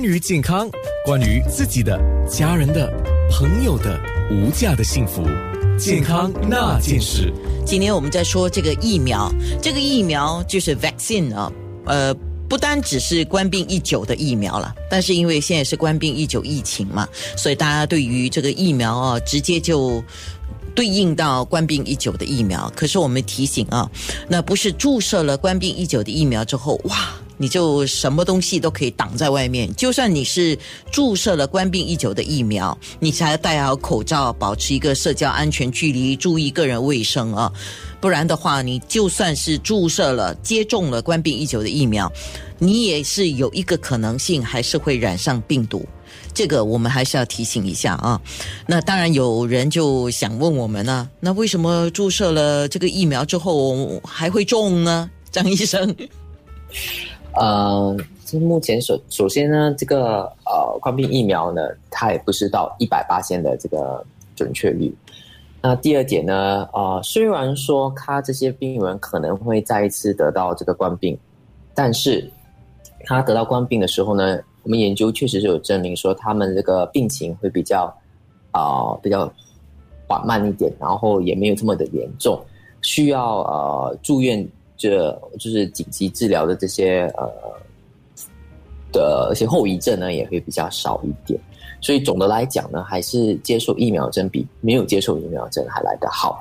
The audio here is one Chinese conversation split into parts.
关于健康，关于自己的、家人的、朋友的无价的幸福，健康那件事。今天我们在说这个疫苗，这个疫苗就是 vaccine 啊，呃，不单只是官病一九的疫苗了，但是因为现在是官病一九疫情嘛，所以大家对于这个疫苗啊，直接就。对应到冠病一九的疫苗，可是我们提醒啊，那不是注射了冠病一九的疫苗之后，哇，你就什么东西都可以挡在外面。就算你是注射了冠病一九的疫苗，你才戴好口罩，保持一个社交安全距离，注意个人卫生啊，不然的话，你就算是注射了、接种了冠病一九的疫苗，你也是有一个可能性，还是会染上病毒。这个我们还是要提醒一下啊。那当然有人就想问我们呢，那为什么注射了这个疫苗之后还会中呢？张医生，呃，这目前首首先呢，这个呃冠病疫苗呢，它也不是到一百八线的这个准确率。那第二点呢，呃，虽然说他这些病人可能会再一次得到这个冠病，但是他得到冠病的时候呢。我们研究确实是有证明说，他们这个病情会比较啊比较缓慢一点，然后也没有这么的严重，需要呃住院这就是紧急治疗的这些呃的一些后遗症呢也会比较少一点。所以总的来讲呢，还是接受疫苗针比没有接受疫苗针还来得好。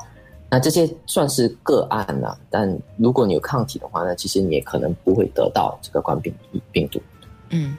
那这些算是个案呢，但如果你有抗体的话呢，其实你也可能不会得到这个冠病病毒。嗯，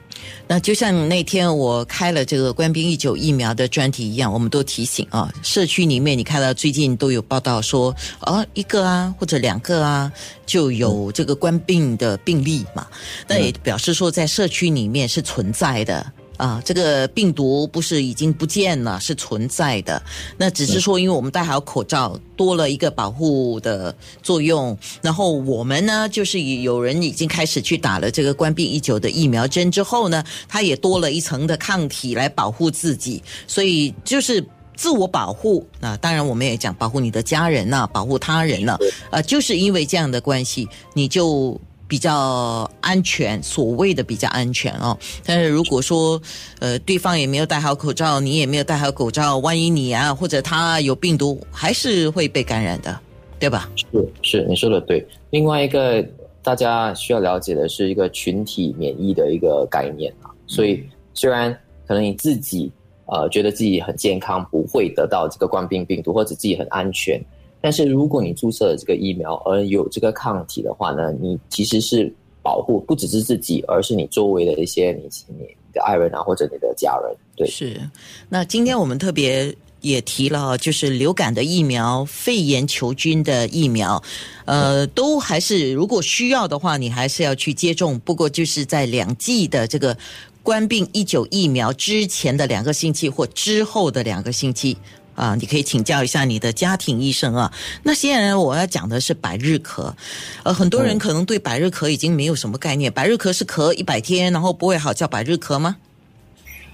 那就像那天我开了这个官兵一九疫苗的专题一样，我们都提醒啊，社区里面你看到最近都有报道说，啊，一个啊或者两个啊就有这个官病的病例嘛，那也表示说在社区里面是存在的。啊，这个病毒不是已经不见了，是存在的。那只是说，因为我们戴好口罩，多了一个保护的作用。然后我们呢，就是有人已经开始去打了这个关闭已久的疫苗针之后呢，它也多了一层的抗体来保护自己。所以就是自我保护。那当然，我们也讲保护你的家人呐，保护他人呢。呃，就是因为这样的关系，你就。比较安全，所谓的比较安全哦。但是如果说，呃，对方也没有戴好口罩，你也没有戴好口罩，万一你啊或者他有病毒，还是会被感染的，对吧？是是，你说的对。另外一个大家需要了解的是一个群体免疫的一个概念啊。所以虽然可能你自己呃觉得自己很健康，不会得到这个冠病病毒，或者自己很安全。但是如果你注射了这个疫苗而有这个抗体的话呢，你其实是保护不只是自己，而是你周围的一些你你的爱人啊或者你的家人。对，是。那今天我们特别也提了，就是流感的疫苗、肺炎球菌的疫苗，呃，都还是如果需要的话，你还是要去接种。不过就是在两剂的这个冠病一九疫苗之前的两个星期或之后的两个星期。啊，你可以请教一下你的家庭医生啊。那现在我要讲的是百日咳，呃，很多人可能对百日咳已经没有什么概念。百日咳是咳一百天，然后不会好，叫百日咳吗？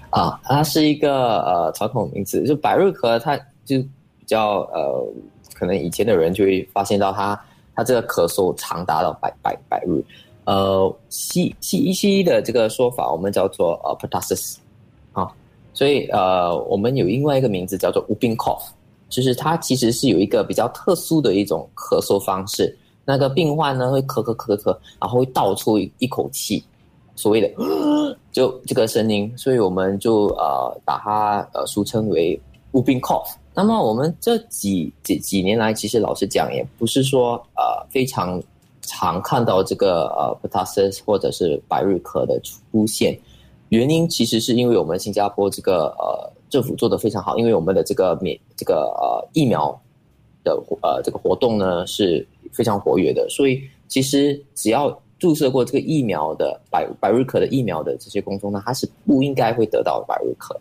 啊，它是一个呃传统名词，就百日咳，它就比较呃，可能以前的人就会发现到它，它这个咳嗽长达到百百百日。呃，西西医西医的这个说法，我们叫做呃 p e r t u s i s 啊。所以，呃，我们有另外一个名字叫做 whooping cough，就是它其实是有一个比较特殊的一种咳嗽方式。那个病患呢会咳咳咳咳，然后会倒出一口气，所谓的 就这个声音。所以我们就呃把它呃俗称为 whooping cough。那么我们这几几几年来，其实老实讲，也不是说呃非常常看到这个呃 pertussis 或者是百日咳的出现。原因其实是因为我们新加坡这个呃政府做的非常好，因为我们的这个免这个呃疫苗的呃这个活动呢是非常活跃的，所以其实只要注射过这个疫苗的百百日咳的疫苗的这些公众呢，他是不应该会得到百日咳。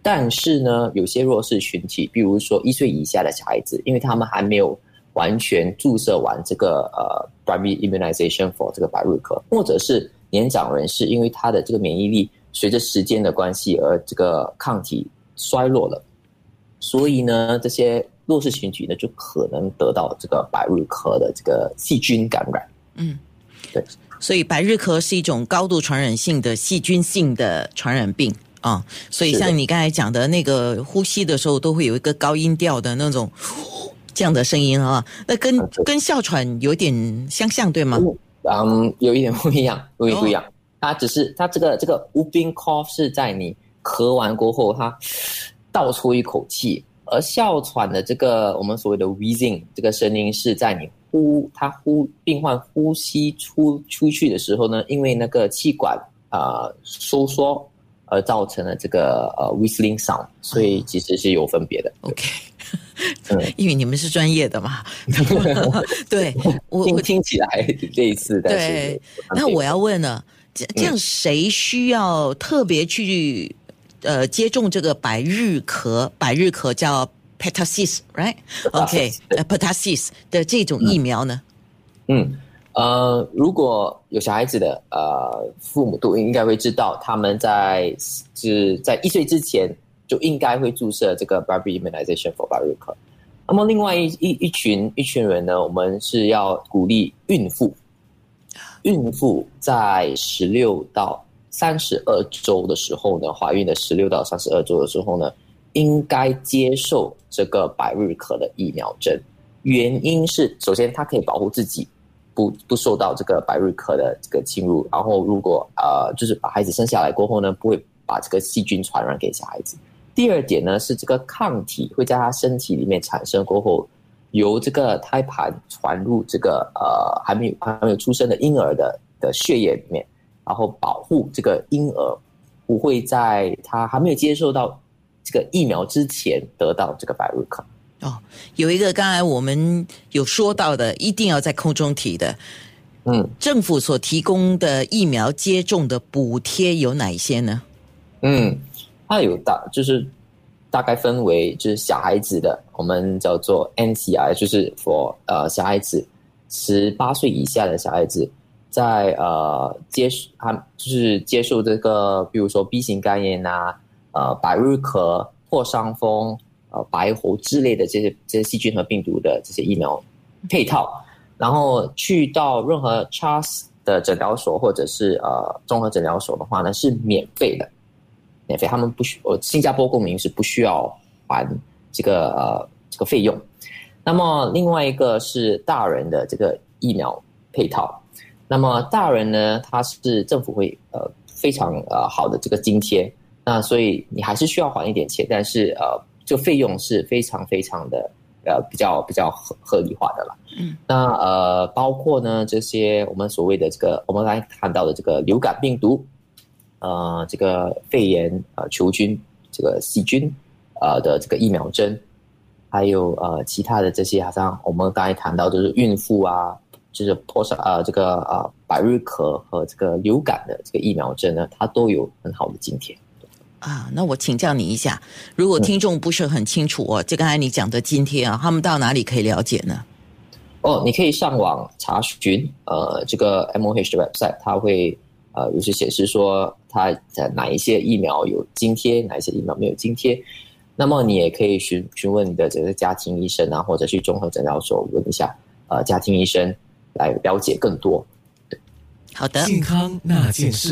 但是呢，有些弱势群体，比如说一岁以下的小孩子，因为他们还没有完全注射完这个呃 primary immunization for 这个百日咳，或者是年长人士，因为他的这个免疫力。随着时间的关系，而这个抗体衰落了，所以呢，这些弱势群体呢，就可能得到这个百日咳的这个细菌感染。嗯，对。所以百日咳是一种高度传染性的细菌性的传染病啊。所以像你刚才讲的那个呼吸的时候，都会有一个高音调的那种这样的声音啊。那跟跟哮喘有点相像，对吗？嗯，有一点不一样，有一点不一样。哦它只是它这个这个 whooping cough 是在你咳完过后，它倒出一口气，而哮喘的这个我们所谓的 wheezing 这个声音是在你呼它呼病患呼吸出出去的时候呢，因为那个气管啊、呃收缩而造成了这个呃 whistling sound，所以其实是有分别的。OK，嗯。因为你们是专业的嘛。对，我听我听起来类似，但是对。那我要问了，这这样谁需要特别去呃接种这个百日咳？百日咳叫 pertussis，right？OK，、Pertussis，呃 pertussis 的这种疫苗呢？嗯，呃，如果有小孩子的呃父母都应该会知道，他们在是在一岁之前就应该会注射这个 b a r b y immunization for 百日咳。那么另外一一一群一群人呢，我们是要鼓励孕妇，孕妇在十六到三十二周的时候呢，怀孕的十六到三十二周的时候呢，应该接受这个百日咳的疫苗针。原因是，首先它可以保护自己不不受到这个百日咳的这个侵入，然后如果呃就是把孩子生下来过后呢，不会把这个细菌传染给小孩子。第二点呢是这个抗体会在他身体里面产生过后，由这个胎盘传入这个呃还没有还没有出生的婴儿的的血液里面，然后保护这个婴儿不会在他还没有接受到这个疫苗之前得到这个百日咳。哦，有一个刚才我们有说到的，一定要在空中提的，嗯政府所提供的疫苗接种的补贴有哪一些呢？嗯，它有大就是大概分为就是小孩子的，我们叫做 NCI，就是 for 呃小孩子十八岁以下的小孩子，在呃接他就是接受这个，比如说 B 型肝炎呐、呃百日咳、破伤风、呃白喉之类的这些这些细菌和病毒的这些疫苗配套，然后去到任何 CHAS 的诊疗所或者是呃综合诊疗所的话呢，是免费的。免费，他们不需呃，新加坡公民是不需要还这个呃这个费用。那么另外一个是大人的这个疫苗配套。那么大人呢，他是政府会呃非常呃好的这个津贴，那所以你还是需要还一点钱，但是呃这个费用是非常非常的呃比较比较合合理化的了。嗯，那呃包括呢这些我们所谓的这个我们刚才谈到的这个流感病毒，呃，这个肺炎呃球菌这个细菌呃的这个疫苗针，还有呃其他的这些，好像我们刚才谈到就是孕妇啊，就是破伤呃这个呃百日咳和这个流感的这个疫苗针呢，它都有很好的津贴。啊，那我请教你一下，如果听众不是很清楚哦，就刚才你讲的津贴啊，他们到哪里可以了解呢？哦，你可以上网查询，呃，这个 M O H 的 website，它会呃有些显示说它的哪一些疫苗有津贴，哪一些疫苗没有津贴。那么你也可以询询问你的这个家庭医生啊，或者去综合诊疗所问一下，呃，家庭医生来了解更多。好的，健康那件事。